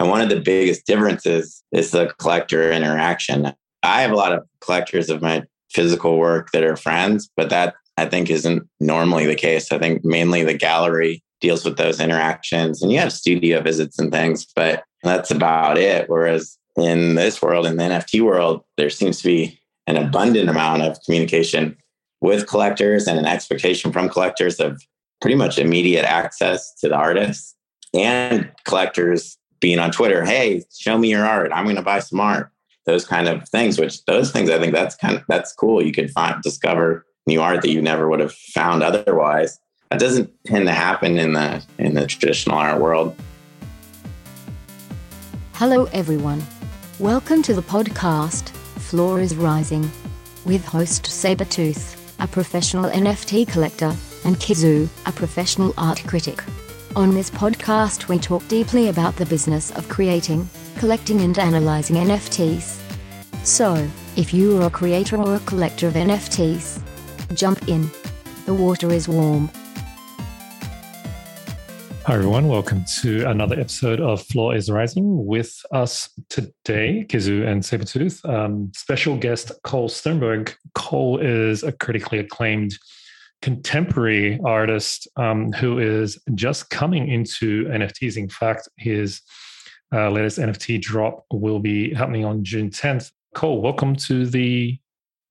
And one of the biggest differences is the collector interaction. I have a lot of collectors of my physical work that are friends, but that I think isn't normally the case. I think mainly the gallery deals with those interactions and you have studio visits and things, but that's about it. Whereas in this world, in the NFT world, there seems to be an abundant amount of communication with collectors and an expectation from collectors of pretty much immediate access to the artists and collectors being on Twitter, hey, show me your art. I'm going to buy some art. Those kind of things, which those things I think that's kind of that's cool. You could find discover new art that you never would have found otherwise. That doesn't tend to happen in the in the traditional art world. Hello everyone. Welcome to the podcast Floor is Rising with host Sabertooth, a professional NFT collector, and Kizu, a professional art critic. On this podcast, we talk deeply about the business of creating, collecting, and analyzing NFTs. So, if you are a creator or a collector of NFTs, jump in. The water is warm. Hi, everyone. Welcome to another episode of Floor is Rising. With us today, Kizu and Sabertooth. Um, special guest Cole Sternberg. Cole is a critically acclaimed contemporary artist um, who is just coming into NFTs. In fact, his uh, latest NFT drop will be happening on June 10th. Cole, welcome to the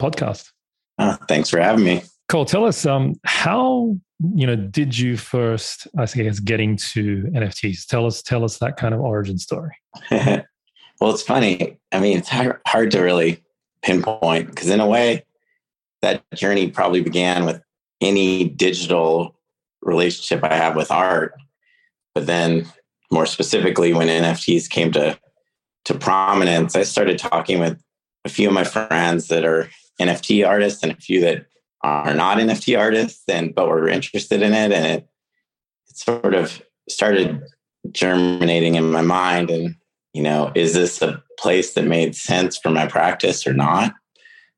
podcast. Uh, thanks for having me. Cole, tell us um, how you know did you first, I guess, getting to NFTs? Tell us, tell us that kind of origin story. well, it's funny. I mean, it's hard to really pinpoint because, in a way, that journey probably began with any digital relationship I have with art. But then more specifically, when NFTs came to, to prominence, I started talking with a few of my friends that are NFT artists and a few that are not NFT artists and but were interested in it. And it, it sort of started germinating in my mind and you know is this a place that made sense for my practice or not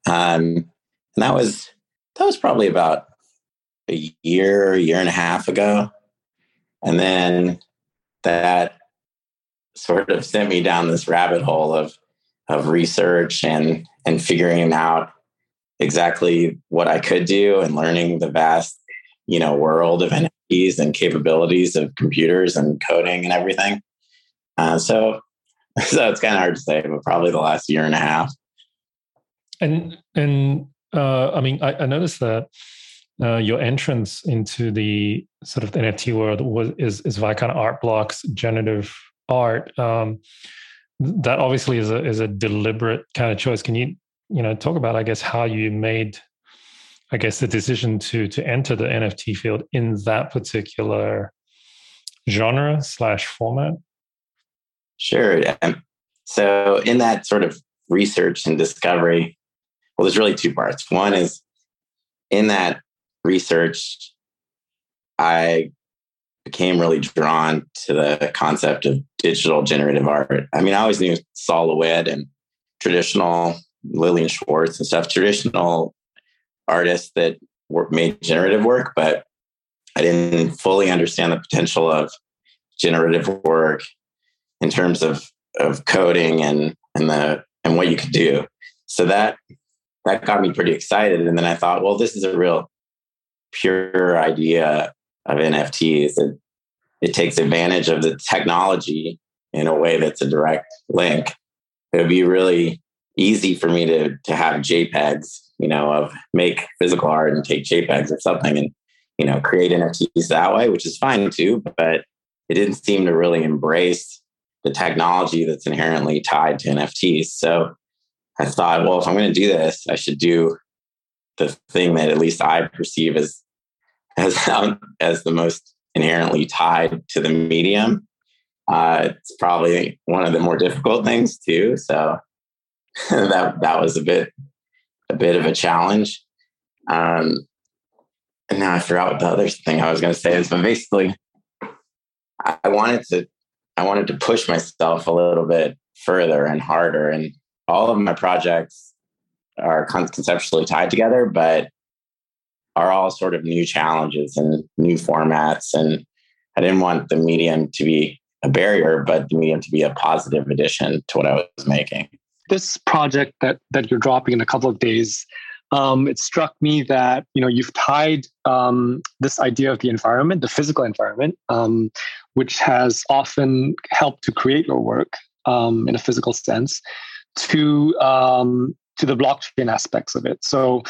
um, and that was that was probably about a year, year and a half ago. And then that sort of sent me down this rabbit hole of of research and and figuring out exactly what I could do and learning the vast, you know, world of NFTs and capabilities of computers and coding and everything. Uh, so, so it's kind of hard to say, but probably the last year and a half. And and uh, I mean, I, I noticed that uh, your entrance into the sort of the NFT world was is is via kind of art blocks, generative art. Um, that obviously is a is a deliberate kind of choice. Can you you know talk about I guess how you made I guess the decision to to enter the NFT field in that particular genre slash format? Sure. Um, so in that sort of research and discovery, well, there's really two parts. One is in that research, I became really drawn to the concept of digital generative art. I mean, I always knew Sol LeWitt and traditional Lillian Schwartz and stuff, traditional artists that made generative work, but I didn't fully understand the potential of generative work in terms of of coding and and the and what you could do. So that that got me pretty excited. And then I thought, well, this is a real pure idea of NFTs. It, it takes advantage of the technology in a way that's a direct link. It would be really easy for me to to have JPEGs, you know, of make physical art and take JPEGs of something and you know create NFTs that way, which is fine too. But it didn't seem to really embrace the technology that's inherently tied to NFTs. So I thought, well, if I'm going to do this, I should do the thing that at least I perceive as as as the most inherently tied to the medium. Uh, it's probably one of the more difficult things too. So that that was a bit a bit of a challenge. Um, and now I forgot what the other thing I was going to say is, but basically, I wanted to I wanted to push myself a little bit further and harder, and all of my projects are conceptually tied together, but are all sort of new challenges and new formats. And I didn't want the medium to be a barrier, but the medium to be a positive addition to what I was making. This project that that you're dropping in a couple of days, um, it struck me that you know you've tied um, this idea of the environment, the physical environment, um, which has often helped to create your work um, in a physical sense, to um, to the blockchain aspects of it. So,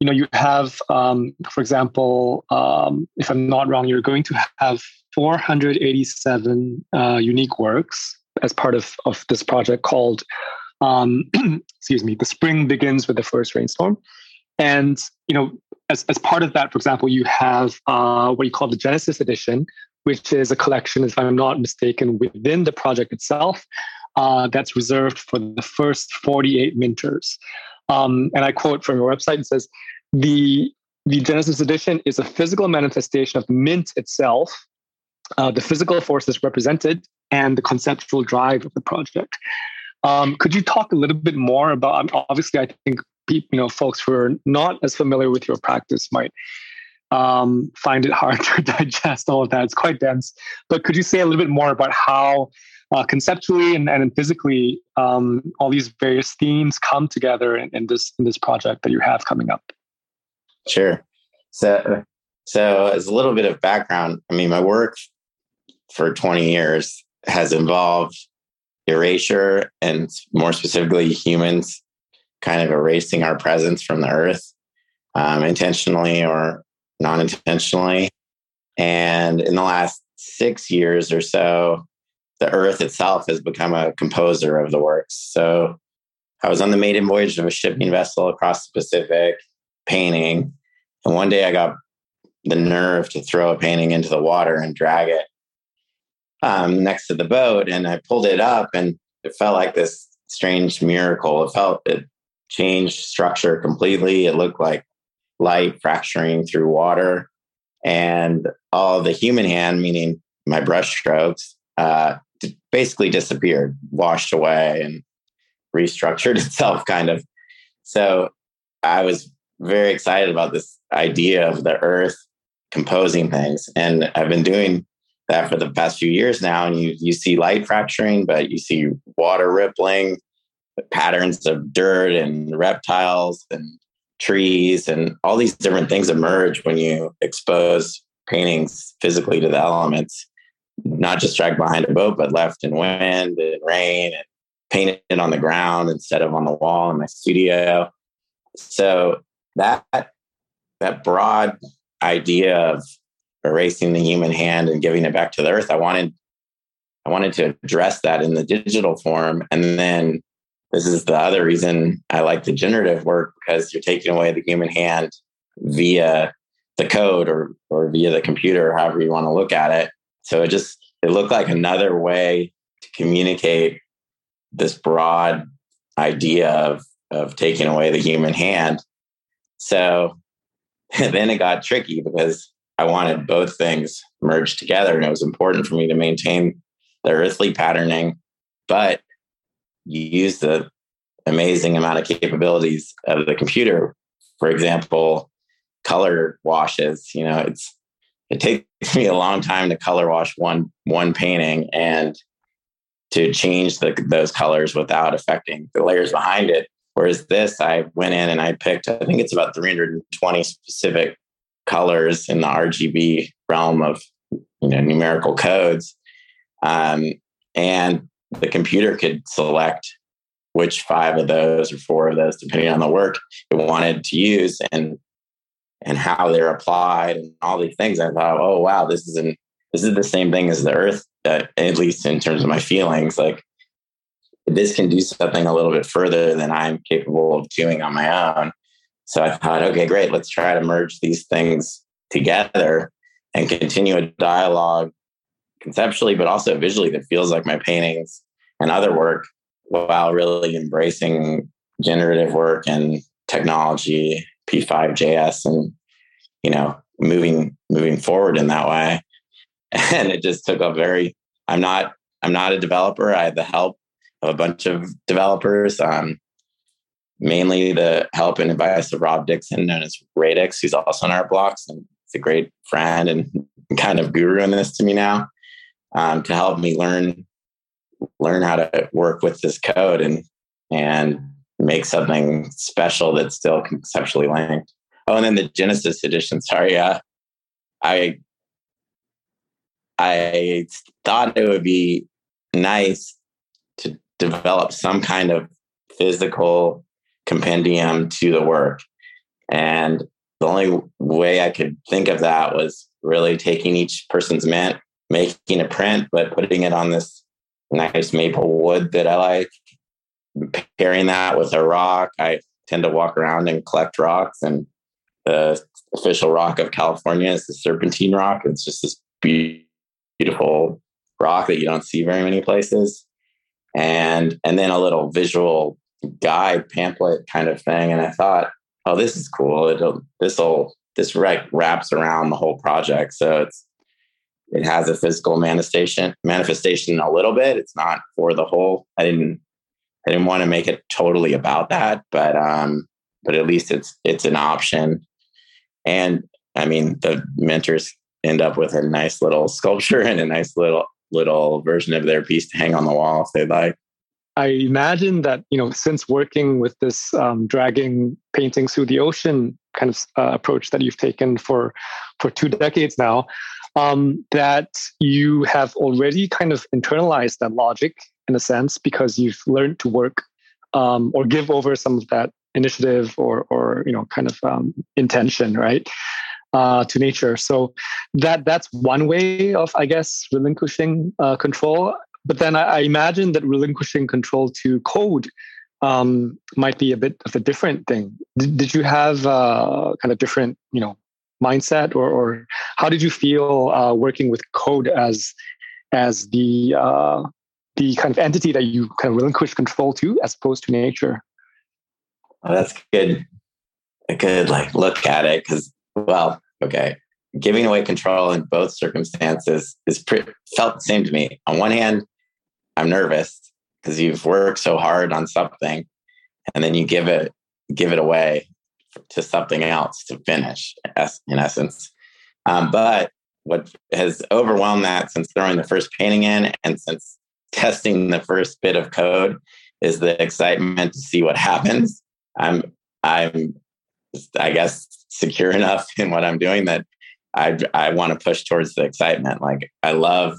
you know, you have, um, for example, um, if I'm not wrong, you're going to have 487 uh, unique works as part of, of this project called, um, excuse me, The Spring Begins with the First Rainstorm. And, you know, as, as part of that, for example, you have uh, what you call the Genesis Edition, which is a collection, if I'm not mistaken, within the project itself uh, that's reserved for the first 48 minters. Um, and I quote from your website, it says, the, the Genesis Edition is a physical manifestation of mint itself, uh, the physical forces represented and the conceptual drive of the project. Um, could you talk a little bit more about? Obviously, I think you know folks who are not as familiar with your practice might um, find it hard to digest all of that. It's quite dense. But could you say a little bit more about how uh, conceptually and, and physically um, all these various themes come together in, in, this in this project that you have coming up? Sure. So, so as a little bit of background, I mean, my work for 20 years has involved erasure and more specifically humans kind of erasing our presence from the earth um, intentionally or non-intentionally and in the last six years or so the earth itself has become a composer of the works so i was on the maiden voyage of a shipping vessel across the pacific painting and one day i got the nerve to throw a painting into the water and drag it um, next to the boat and I pulled it up and it felt like this strange miracle. It felt it changed structure completely. It looked like light fracturing through water and all the human hand, meaning my brush strokes, uh, basically disappeared, washed away and restructured itself kind of. So I was very excited about this idea of the earth composing things. And I've been doing that for the past few years now. And you, you see light fracturing, but you see water rippling, patterns of dirt and reptiles and trees and all these different things emerge when you expose paintings physically to the elements, not just dragged behind a boat, but left in wind and rain and painted on the ground instead of on the wall in my studio. So that that broad idea of erasing the human hand and giving it back to the earth. I wanted I wanted to address that in the digital form. And then this is the other reason I like the generative work because you're taking away the human hand via the code or or via the computer, however you want to look at it. So it just it looked like another way to communicate this broad idea of of taking away the human hand. So then it got tricky because I wanted both things merged together. And it was important for me to maintain the earthly patterning, but you use the amazing amount of capabilities of the computer. For example, color washes, you know, it's it takes me a long time to color wash one one painting and to change the, those colors without affecting the layers behind it. Whereas this, I went in and I picked, I think it's about 320 specific colors in the RGB realm of you know numerical codes, um, and the computer could select which five of those or four of those, depending on the work it wanted to use and and how they're applied and all these things. I thought, oh wow, this is this is the same thing as the Earth, uh, at least in terms of my feelings. Like this can do something a little bit further than I'm capable of doing on my own. So I thought, okay, great, let's try to merge these things together and continue a dialogue conceptually, but also visually that feels like my paintings and other work while really embracing generative work and technology, P5JS, and you know, moving moving forward in that way. And it just took a very I'm not I'm not a developer. I had the help of a bunch of developers. Um, mainly the help and advice of Rob Dixon, known as Radix, who's also on Art Blocks, and he's a great friend and kind of guru in this to me now. um, to help me learn learn how to work with this code and and make something special that's still conceptually linked. Oh, and then the Genesis edition. Sorry, uh, I I thought it would be nice to develop some kind of physical compendium to the work. And the only way I could think of that was really taking each person's mint, making a print, but putting it on this nice maple wood that I like, pairing that with a rock. I tend to walk around and collect rocks, and the official rock of California is the serpentine rock. It's just this beautiful rock that you don't see very many places. And and then a little visual guide pamphlet kind of thing. And I thought, oh, this is cool. It'll this'll this wraps around the whole project. So it's it has a physical manifestation manifestation a little bit. It's not for the whole. I didn't I didn't want to make it totally about that, but um, but at least it's it's an option. And I mean, the minters end up with a nice little sculpture and a nice little little version of their piece to hang on the wall if they'd like. I imagine that you know, since working with this um, dragging paintings through the ocean kind of uh, approach that you've taken for for two decades now, um, that you have already kind of internalized that logic in a sense because you've learned to work um, or give over some of that initiative or or you know kind of um, intention, right? Uh, to nature. So that that's one way of, I guess, relinquishing uh, control. But then I, I, imagine that relinquishing control to code um, might be a bit of a different thing. Did, did you have uh, kind of different, you know, mindset, or, or how did you feel uh, working with code as as the uh, the kind of entity that you kind of relinquish control to, as opposed to nature? Oh, that's good. A good like look at it because well, okay, giving away control in both circumstances is pretty, felt the same to me. On one hand, I'm nervous because you've worked so hard on something, and then you give it give it away to something else to finish. In essence, um, but what has overwhelmed that since throwing the first painting in and since testing the first bit of code is the excitement to see what happens. I'm I'm I guess secure enough in what I'm doing that I I want to push towards the excitement. Like I love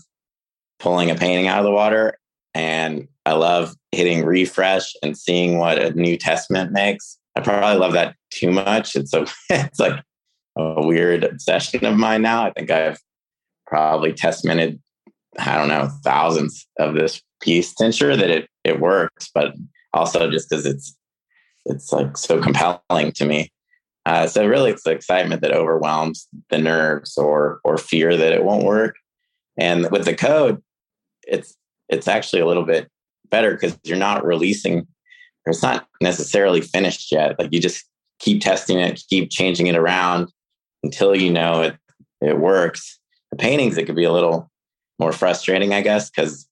pulling a painting out of the water and I love hitting refresh and seeing what a new test mint makes. I probably love that too much. It's a it's like a weird obsession of mine now. I think I've probably test minted I don't know thousands of this piece to ensure that it it works, but also just because it's it's like so compelling to me. Uh, so really, it's the excitement that overwhelms the nerves, or or fear that it won't work. And with the code, it's it's actually a little bit better because you're not releasing. It's not necessarily finished yet. Like you just keep testing it, keep changing it around until you know it it works. The paintings, it could be a little more frustrating, I guess, because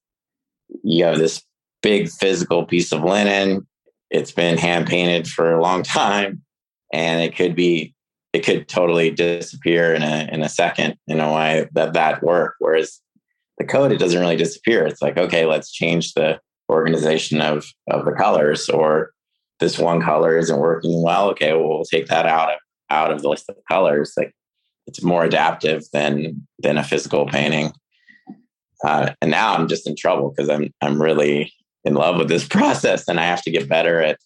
you have this big physical piece of linen. It's been hand painted for a long time and it could be it could totally disappear in a in a second in a way that that work. Whereas the code, it doesn't really disappear. It's like okay, let's change the organization of of the colors, or this one color isn't working well. Okay, well, we'll take that out of out of the list of colors. Like it's more adaptive than than a physical painting. Uh, and now I'm just in trouble because I'm I'm really in love with this process, and I have to get better at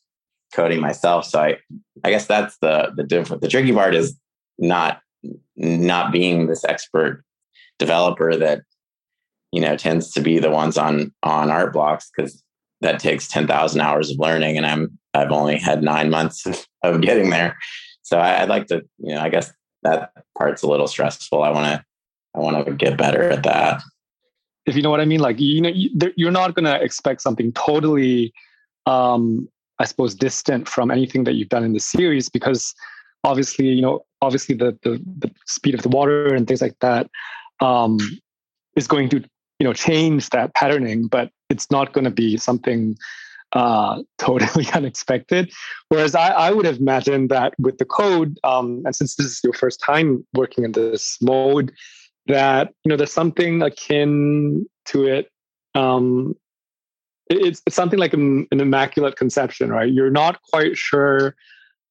coding myself. So I, I guess that's the the different. The tricky part is not not being this expert developer that you know tends to be the ones on on art blocks because that takes 10,000 hours of learning and I'm I've only had 9 months of getting there. So I, would like to, you know, I guess that part's a little stressful. I want to I want to get better at that. If you know what I mean like you know you're not going to expect something totally um I suppose, distant from anything that you've done in the series because obviously, you know, obviously the the, the speed of the water and things like that um, is going to, you know, change that patterning, but it's not going to be something uh, totally unexpected. Whereas I, I would have imagined that with the code, um, and since this is your first time working in this mode, that you know there's something akin to it. Um, it's, it's something like an, an immaculate conception, right? You're not quite sure.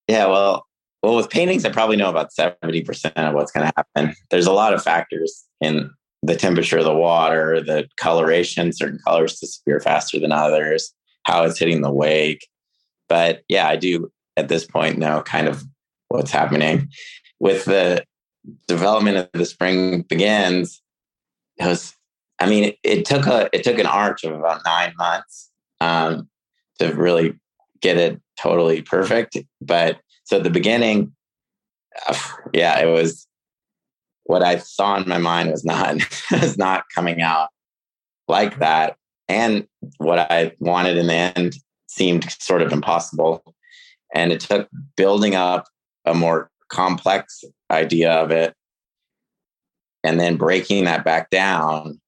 Yeah, well, well, with paintings, I probably know about 70% of what's going to happen. There's a lot of factors in the temperature of the water, the coloration, certain colors disappear faster than others, how it's hitting the wake. But yeah, I do at this point know kind of what's happening. With the development of the spring begins, it was I mean, it, it, took a it took an arch of about nine months um, to really get it totally perfect. But so at the beginning, uh, yeah, it was what I saw in my mind was not was not coming out like that, and what I wanted in the end seemed sort of impossible. And it took building up a more complex idea of it and then breaking that back down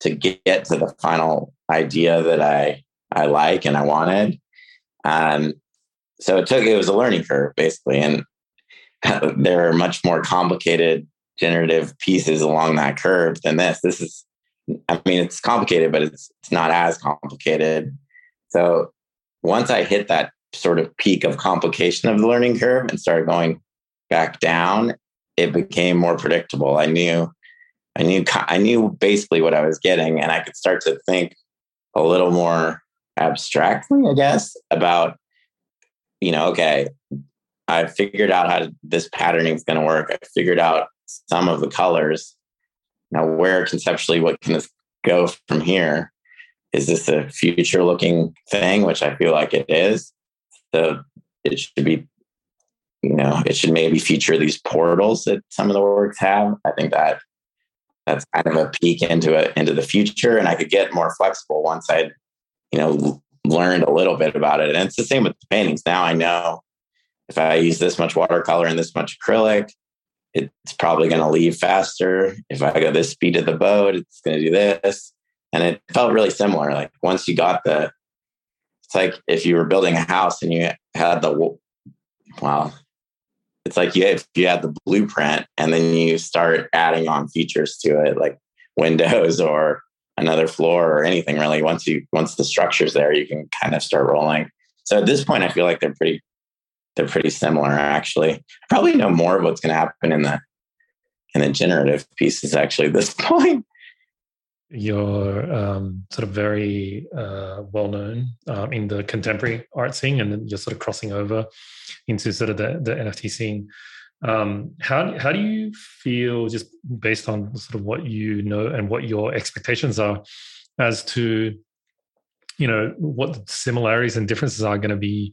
to get to the final idea that I I like and I wanted. Um, so it took it was a learning curve basically, and there are much more complicated generative pieces along that curve than this. This is, I mean, it's complicated, but it's it's not as complicated. So once I hit that sort of peak of complication of the learning curve and started going back down, it became more predictable. I knew I knew I knew basically what I was getting, and I could start to think a little more abstractly, I guess, about you know, okay, I figured out how this patterning is going to work. I figured out some of the colors. Now, where conceptually, what can this go from here? Is this a future looking thing, which I feel like it is? So it should be, you know, it should maybe feature these portals that some of the works have. I think that that's kind of a peek into it into the future and i could get more flexible once i you know learned a little bit about it. And it's the same with the paintings. Now i know if i use this much watercolor and this much acrylic it's probably going to leave faster. If i go this speed of the boat it's going to do this. And it felt really similar. Like once you got the it's like if you were building a house and you had the well it's like you if you have the blueprint and then you start adding on features to it like windows or another floor or anything really. Once you once the structure's there you can kind of start rolling. So at this point i feel like they're pretty they're pretty similar actually. Probably know more of what's going to happen in the in the generative pieces actually at this point you're um, sort of very uh, well known um, in the contemporary art scene, and you're sort of crossing over into sort of the, the NFT scene. Um, how how do you feel, just based on sort of what you know and what your expectations are, as to you know what similarities and differences are going to be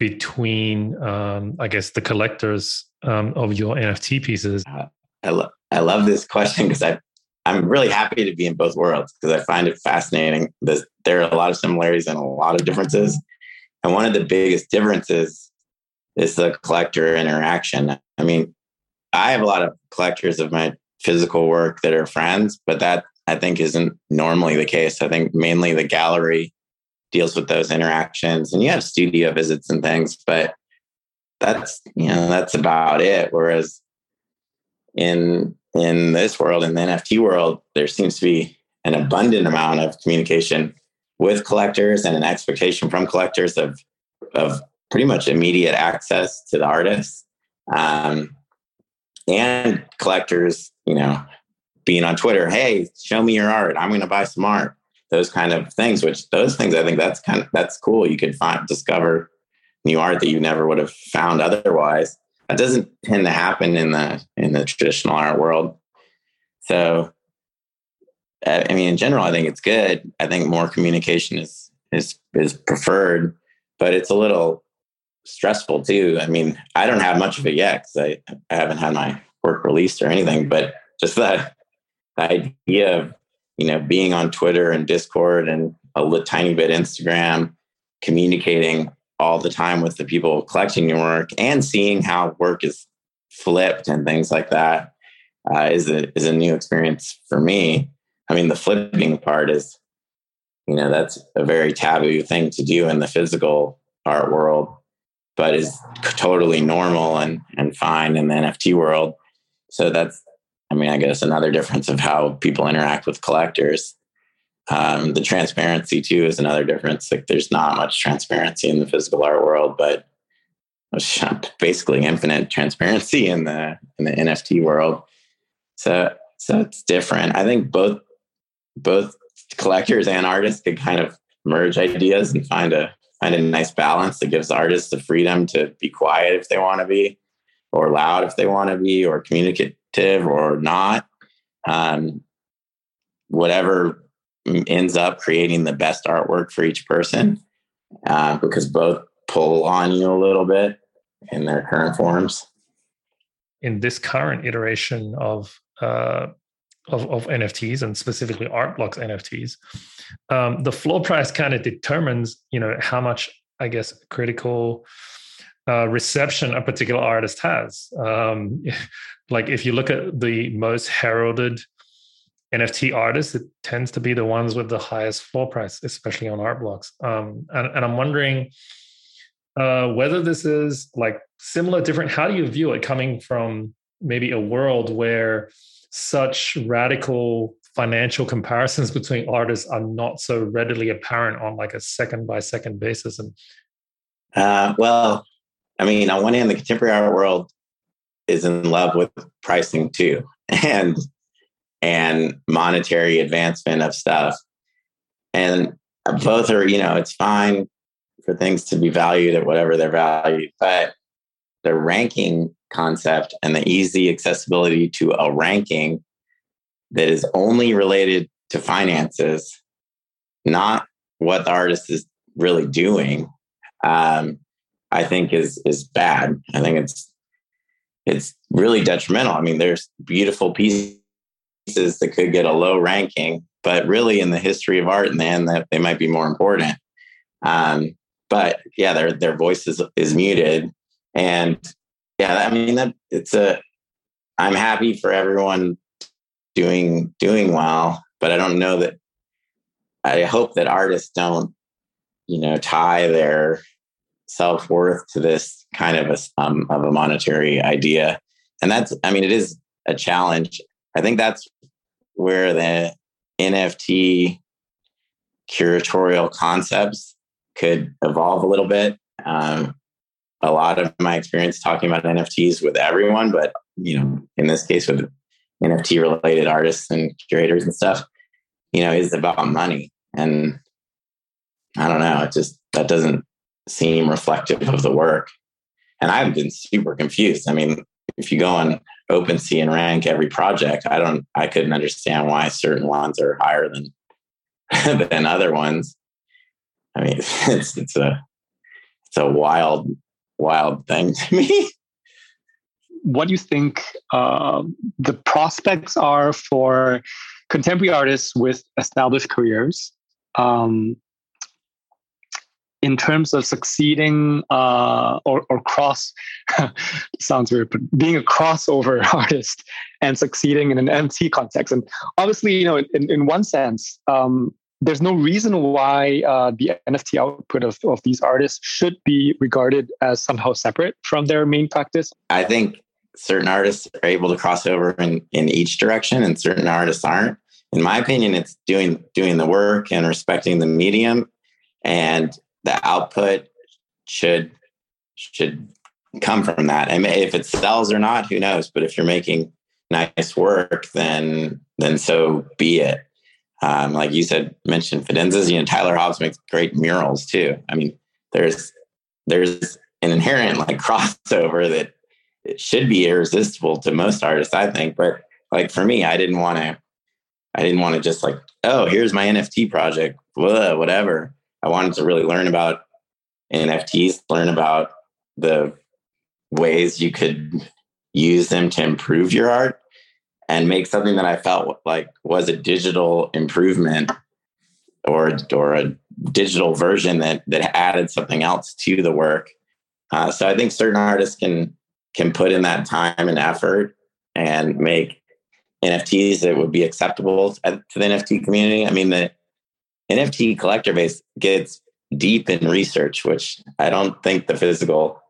between, um, I guess, the collectors um, of your NFT pieces? I, lo- I love this question because I I'm really happy to be in both worlds because I find it fascinating. There's, there are a lot of similarities and a lot of differences. And one of the biggest differences is the collector interaction. I mean, I have a lot of collectors of my physical work that are friends, but that I think isn't normally the case. I think mainly the gallery deals with those interactions and you have studio visits and things, but that's, you know, that's about it. Whereas in in this world, in the NFT world, there seems to be an abundant amount of communication with collectors and an expectation from collectors of of pretty much immediate access to the artists. Um, and collectors you know being on twitter hey show me your art. I'm going to buy some art. Those kind of things which those things i think that's kind of that's cool. You could find discover new art that you never would have found otherwise that doesn't tend to happen in the in the traditional art world. So, I mean, in general, I think it's good. I think more communication is is is preferred, but it's a little stressful too. I mean, I don't have much of it yet because I, I haven't had my work released or anything. But just the, the idea of you know being on Twitter and Discord and a little, tiny bit Instagram, communicating all the time with the people collecting your work and seeing how work is flipped and things like that uh, is a is a new experience for me. I mean, the flipping part is, you know, that's a very taboo thing to do in the physical art world, but is totally normal and and fine in the NFT world. So that's I mean, I guess another difference of how people interact with collectors. Um, the transparency too is another difference. Like, there's not much transparency in the physical art world, but basically infinite transparency in the in the NFT world. So so it's different. I think both both collectors and artists could kind of merge ideas and find a find a nice balance that gives artists the freedom to be quiet if they want to be, or loud if they want to be, or communicative or not. Um, whatever ends up creating the best artwork for each person, uh, because both pull on you a little bit in their current forms. In this current iteration of uh, of, of, NFTs and specifically art blocks NFTs, um, the floor price kind of determines, you know, how much I guess critical uh, reception a particular artist has. Um, like if you look at the most heralded NFT artists, it tends to be the ones with the highest floor price, especially on art blocks. Um, and, and, I'm wondering uh, whether this is like similar, different. How do you view it coming from maybe a world where such radical financial comparisons between artists are not so readily apparent on like a second by second basis and uh, well i mean on one hand the contemporary art world is in love with pricing too and and monetary advancement of stuff and both are you know it's fine for things to be valued at whatever they're valued but the ranking concept and the easy accessibility to a ranking that is only related to finances, not what the artist is really doing, um, I think is is bad. I think it's it's really detrimental. I mean, there's beautiful pieces that could get a low ranking, but really in the history of art in the end, that they might be more important. Um, but yeah, their their voice is, is muted, and yeah, I mean that it's a. I'm happy for everyone doing doing well, but I don't know that. I hope that artists don't, you know, tie their self worth to this kind of a um, of a monetary idea, and that's. I mean, it is a challenge. I think that's where the NFT curatorial concepts could evolve a little bit. Um, a lot of my experience talking about NFTs with everyone, but you know, in this case with NFT related artists and curators and stuff, you know, is about money. And I don't know, it just that doesn't seem reflective of the work. And I've been super confused. I mean, if you go on OpenSea and rank every project, I don't I couldn't understand why certain ones are higher than than other ones. I mean, it's it's a it's a wild wild thing to me. What do you think uh, the prospects are for contemporary artists with established careers um, in terms of succeeding uh, or, or cross sounds weird but being a crossover artist and succeeding in an NFT context and obviously you know in, in one sense um, there's no reason why uh, the NFT output of, of these artists should be regarded as somehow separate from their main practice. I think certain artists are able to cross over in, in each direction and certain artists aren't. In my opinion, it's doing doing the work and respecting the medium and the output should should come from that. And if it sells or not, who knows? But if you're making nice work, then then so be it. Um, like you said, mentioned Fidenzas, you know, Tyler Hobbs makes great murals too. I mean, there's there's an inherent like crossover that it should be irresistible to most artists, I think. But like for me, I didn't want to, I didn't want to just like, oh, here's my NFT project, blah, whatever. I wanted to really learn about NFTs, learn about the ways you could use them to improve your art and make something that I felt like was a digital improvement or or a digital version that that added something else to the work. Uh, so I think certain artists can can put in that time and effort and make NFTs that would be acceptable to the NFT community. I mean, the NFT collector base gets deep in research, which I don't think the physical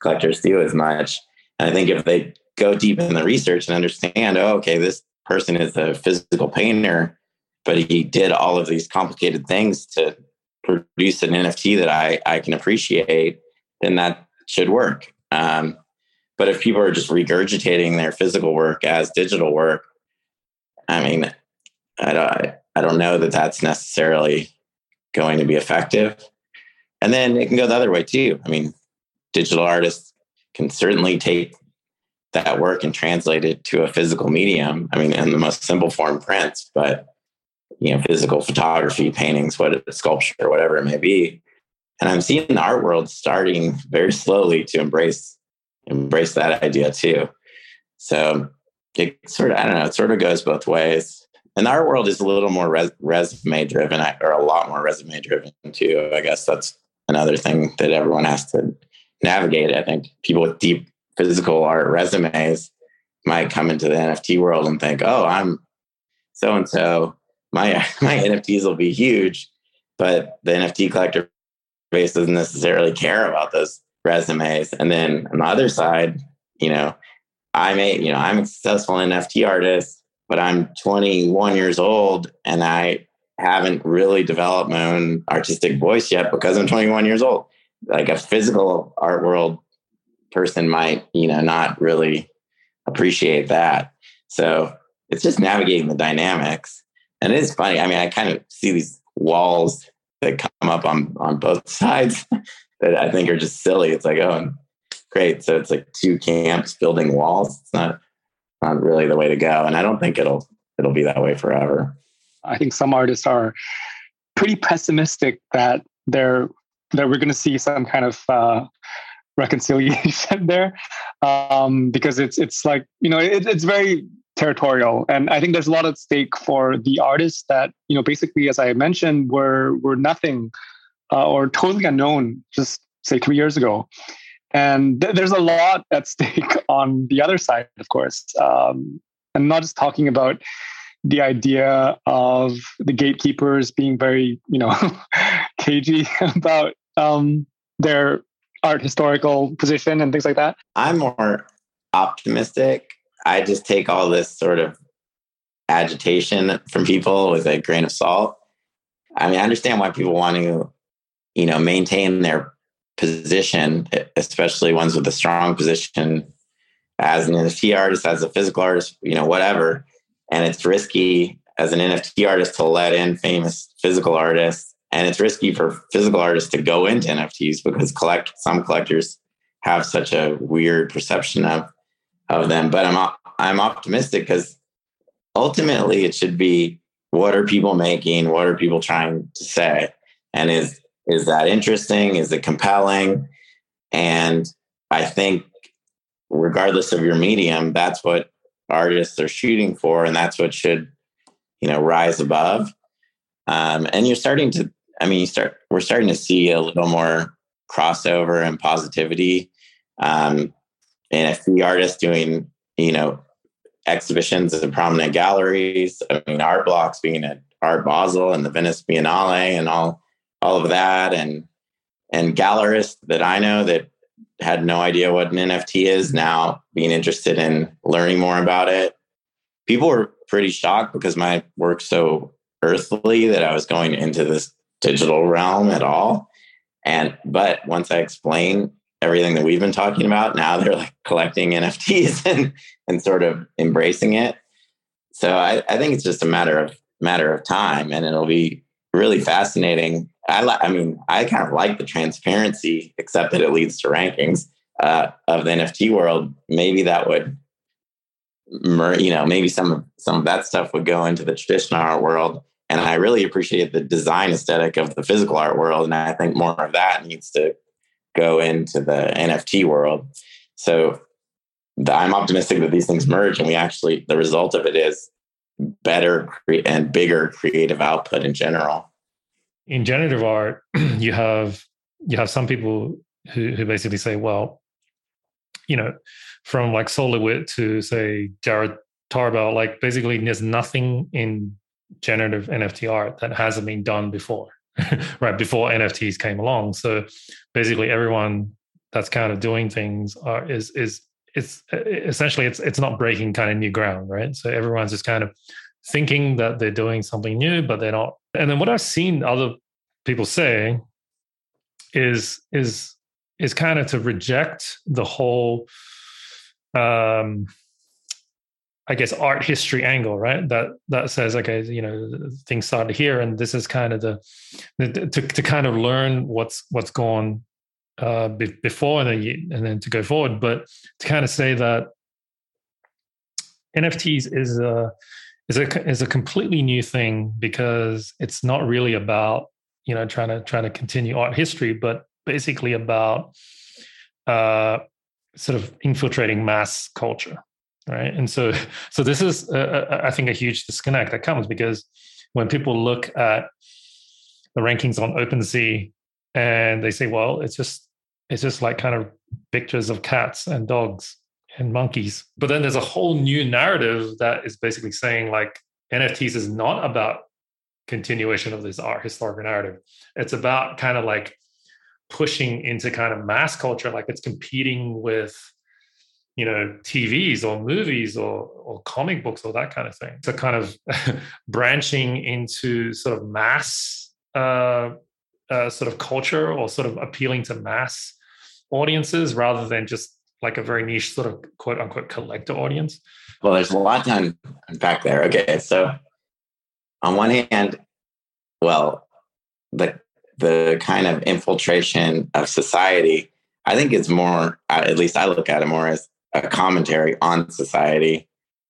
collectors do as much. And I think if they go deep in the research and understand, oh, okay, this person is a physical painter, but he did all of these complicated things to produce an NFT that I, I can appreciate, then that should work. Um, but if people are just regurgitating their physical work as digital work, I mean, I don't, I don't know that that's necessarily going to be effective. And then it can go the other way too. I mean, digital artists can certainly take that work and translate it to a physical medium. I mean, in the most simple form, prints, but you know, physical photography, paintings, what sculpture, whatever it may be. And I'm seeing the art world starting very slowly to embrace embrace that idea too. So it sort of, I don't know, it sort of goes both ways. And art world is a little more res- resume driven, or a lot more resume driven too. I guess that's another thing that everyone has to navigate. I think people with deep physical art resumes might come into the NFT world and think, "Oh, I'm so and so. My my NFTs will be huge," but the NFT collector base doesn't necessarily care about those resumes. And then on the other side, you know, I may, you know, I'm a successful NFT artist, but I'm 21 years old and I haven't really developed my own artistic voice yet because I'm 21 years old. Like a physical art world person might, you know, not really appreciate that. So it's just navigating the dynamics. And it is funny. I mean, I kind of see these walls that come up on on both sides that I think are just silly. It's like, oh, great. So it's like two camps building walls. It's not not really the way to go. And I don't think it'll it'll be that way forever. I think some artists are pretty pessimistic that they're that we're going to see some kind of uh, reconciliation there um, because it's it's like you know it, it's very territorial and i think there's a lot at stake for the artists that you know basically as i mentioned were were nothing uh, or totally unknown just say three years ago and th- there's a lot at stake on the other side of course. Um, i'm not just talking about the idea of the gatekeepers being very you know cagey about um, their art historical position and things like that. I'm more optimistic. I just take all this sort of agitation from people with a grain of salt. I mean, I understand why people want to, you know, maintain their position, especially ones with a strong position as an NFT artist, as a physical artist, you know, whatever. And it's risky as an NFT artist to let in famous physical artists. And it's risky for physical artists to go into NFTs because collect some collectors have such a weird perception of of them. But I'm I'm optimistic because ultimately it should be what are people making? What are people trying to say? And is is that interesting? Is it compelling? And I think regardless of your medium, that's what artists are shooting for, and that's what should you know rise above. Um, and you're starting to, I mean, you start we're starting to see a little more crossover and positivity. Um, NFT artists doing, you know, exhibitions in prominent galleries. I mean, art blocks being at Art Basel and the Venice Biennale and all all of that, and and gallerists that I know that had no idea what an NFT is now being interested in learning more about it. People were pretty shocked because my work's so earthly that I was going into this digital realm at all. And but once I explain everything that we've been talking about. Now they're like collecting NFTs and and sort of embracing it. So I, I think it's just a matter of matter of time, and it'll be really fascinating. I like. I mean, I kind of like the transparency, except that it leads to rankings uh, of the NFT world. Maybe that would, you know, maybe some some of that stuff would go into the traditional art world. And I really appreciate the design aesthetic of the physical art world, and I think more of that needs to go into the NFT world. So I'm optimistic that these things merge and we actually, the result of it is better and bigger creative output in general. In generative art, you have you have some people who, who basically say, well, you know, from like Sol LeWitt to say Jared Tarbell, like basically there's nothing in generative NFT art that hasn't been done before. right before NFTs came along. So basically, everyone that's kind of doing things are, is is it's essentially it's it's not breaking kind of new ground, right? So everyone's just kind of thinking that they're doing something new, but they're not. And then what I've seen other people say is is is kind of to reject the whole um I guess art history angle, right? That that says, okay, you know, things started here, and this is kind of the, the to to kind of learn what's what's gone uh, be, before and then and then to go forward. But to kind of say that NFTs is a is a is a completely new thing because it's not really about you know trying to trying to continue art history, but basically about uh, sort of infiltrating mass culture, right? And so so this is uh, I think a huge disconnect that comes because when people look at the rankings on OpenSea and they say, well, it's just it's just like kind of pictures of cats and dogs and monkeys. But then there's a whole new narrative that is basically saying like NFTs is not about continuation of this art historical narrative. It's about kind of like pushing into kind of mass culture, like it's competing with you know TVs or movies or or comic books or that kind of thing. So kind of branching into sort of mass uh, uh, sort of culture or sort of appealing to mass audiences rather than just like a very niche sort of quote unquote collector audience? Well, there's a lot to unpack there. Okay, so on one hand, well, the the kind of infiltration of society, I think it's more, at least I look at it more as a commentary on society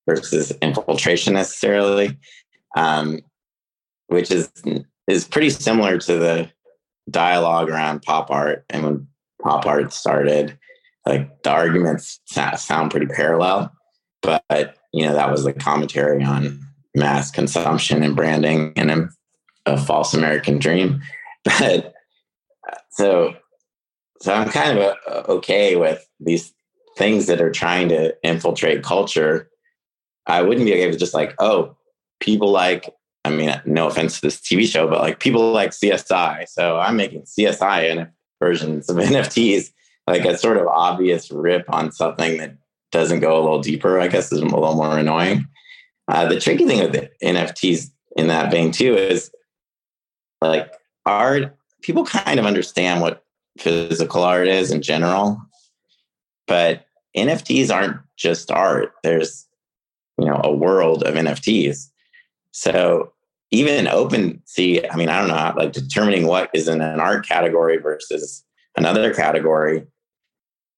versus infiltration necessarily, um, which is is pretty similar to the dialogue around pop art and when pop art started. Like the arguments sound pretty parallel, but you know that was the commentary on mass consumption and branding and a, false American dream. But so, so I'm kind of uh, okay with these things that are trying to infiltrate culture. I wouldn't be okay with just like, oh, people like I mean, no offense to this TV show, but like people like CSI. So I'm making CSI and versions of NFTs, like a sort of obvious rip on something that doesn't go a little deeper, I guess is a little more annoying. Uh, the tricky thing with NFTs in that vein too is like art, people kind of understand what physical art is in general, but NFTs aren't just art. There's, you know, a world of NFTs. So even open OpenSea, I mean, I don't know, like determining what is in an art category versus another category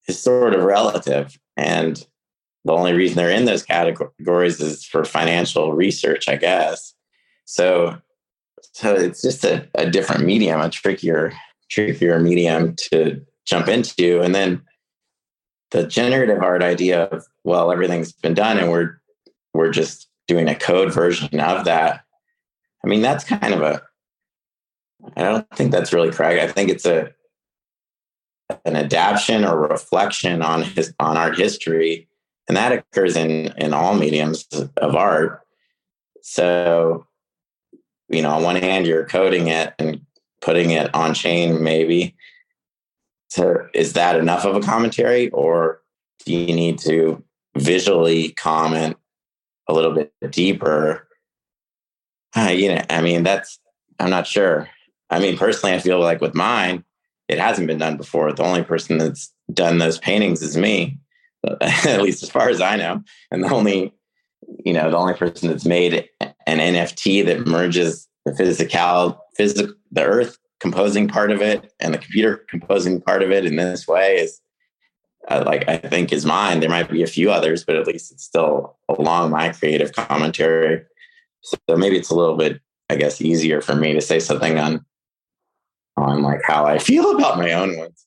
is sort of relative. And the only reason they're in those categories is for financial research, I guess. So, so it's just a, a different medium, a trickier, trickier medium to jump into. And then the generative art idea of, well, everything's been done and we're, we're just doing a code version of that I mean, that's kind of a, I don't think that's really correct. I think it's a, an adaptation or reflection on his, on art history. And that occurs in, in all mediums of art. So, you know, on one hand, you're coding it and putting it on chain, maybe. So, is that enough of a commentary, or do you need to visually comment a little bit deeper uh, you know, I mean, that's, I'm not sure. I mean, personally, I feel like with mine, it hasn't been done before. The only person that's done those paintings is me, at least as far as I know. And the only, you know, the only person that's made an NFT that merges the physical, physical, the earth composing part of it and the computer composing part of it in this way is uh, like I think is mine. There might be a few others, but at least it's still along my creative commentary so maybe it's a little bit, I guess, easier for me to say something on on like how I feel about my own ones.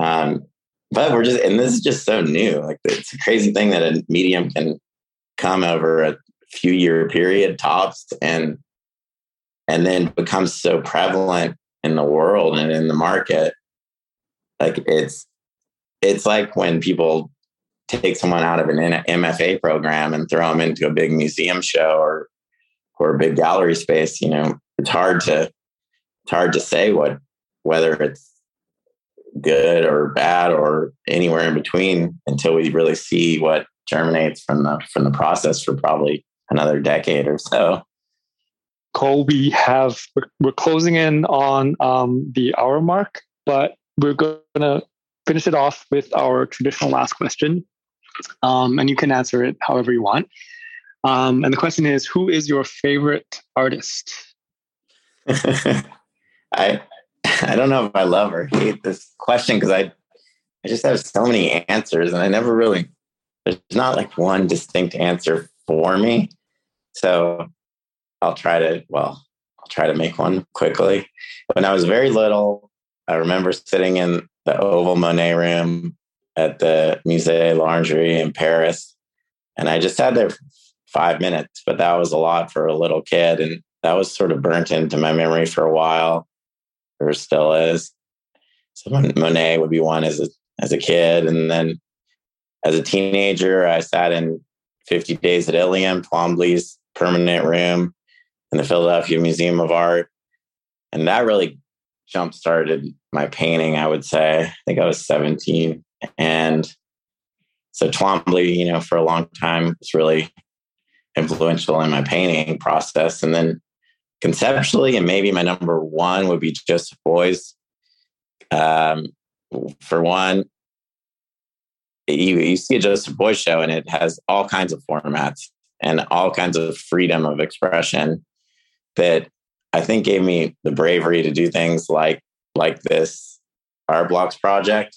Um, but we're just, and this is just so new. Like it's a crazy thing that a medium can come over a few year period tops and and then becomes so prevalent in the world and in the market. Like it's it's like when people take someone out of an MFA program and throw them into a big museum show or or a big gallery space, you know, it's hard to it's hard to say what whether it's good or bad or anywhere in between until we really see what germinates from the from the process for probably another decade or so. Cole, we have we're, closing in on um, the hour mark, but we're to finish it off with our traditional last question, um, and you can answer it however you want. Um, and the question is, who is your favorite artist? I I don't know if I love or hate this question because I I just have so many answers and I never really there's not like one distinct answer for me. So I'll try to well, I'll try to make one quickly. When I was very little, I remember sitting in the Oval Monet room at the Musée l'Orangerie in Paris. And I just there for five minutes, but that was a lot for a little kid. And that was sort of burnt into my memory for a while or still is. So Monet would be one as a as a kid, and then as a teenager, I sat in 50 Days at Iliam, Twombly's permanent room in the Philadelphia Museum of Art, and that really jump started my painting. I would say I think I was 17, and so Twombly, you know, for a long time, was really influential in my painting process, and then conceptually, and maybe my number one would be Joseph Beuys. Um, for one, you, you see a Joseph Beuys show, and it has all kinds of formats and all kinds of freedom of expression that I think gave me the bravery to do things like like this art blocks project,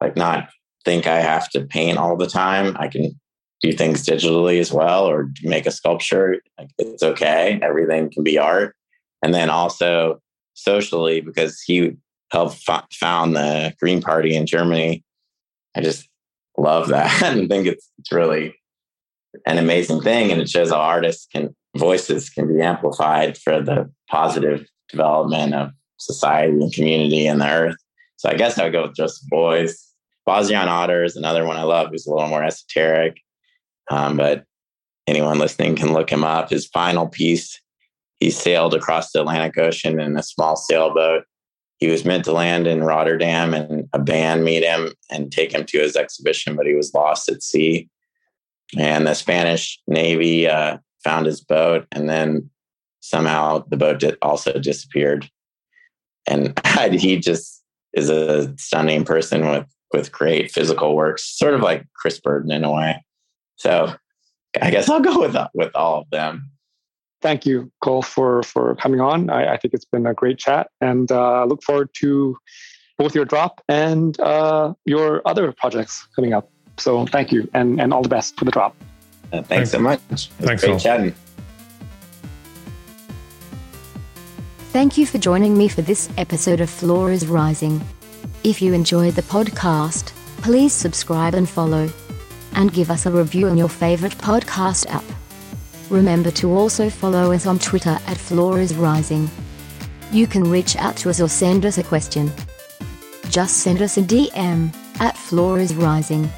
like not think I have to paint all the time. I can do things digitally as well or make a sculpture it's okay everything can be art. And then also socially because he helped f- found the green party in germany i just love that. And think it's, it's really an amazing thing and it shows how artists can voices can be amplified for the positive development of society and community and the earth. So i guess i would go with joseph beuys Bas Jan Ader is another one I love who's a little more esoteric. Um, but anyone listening can look him up. His final piece, he sailed across the Atlantic Ocean in a small sailboat. He was meant to land in Rotterdam and a band meet him and take him to his exhibition, but he was lost at sea. And the Spanish Navy uh, found his boat, and then somehow the boat also disappeared. And he just is a stunning person with with great physical works, sort of like Chris Burden in a way. So I guess I'll go with with all of them. Thank you, Cole, for for coming on. I, I think it's been a great chat, and uh, look forward to both your drop and uh, your other projects coming up. So thank you, and and all the best for the drop. Uh, thanks, thanks, so much. thanks, great chatting. Thank you for joining me for this episode of Floor is Rising. If you enjoyed the podcast, please subscribe and follow and give us a review on your favorite podcast app. Remember to also follow us on Twitter at Floor is Rising. You can reach out to us or send us a question. Just send us a DM at Floor is Rising.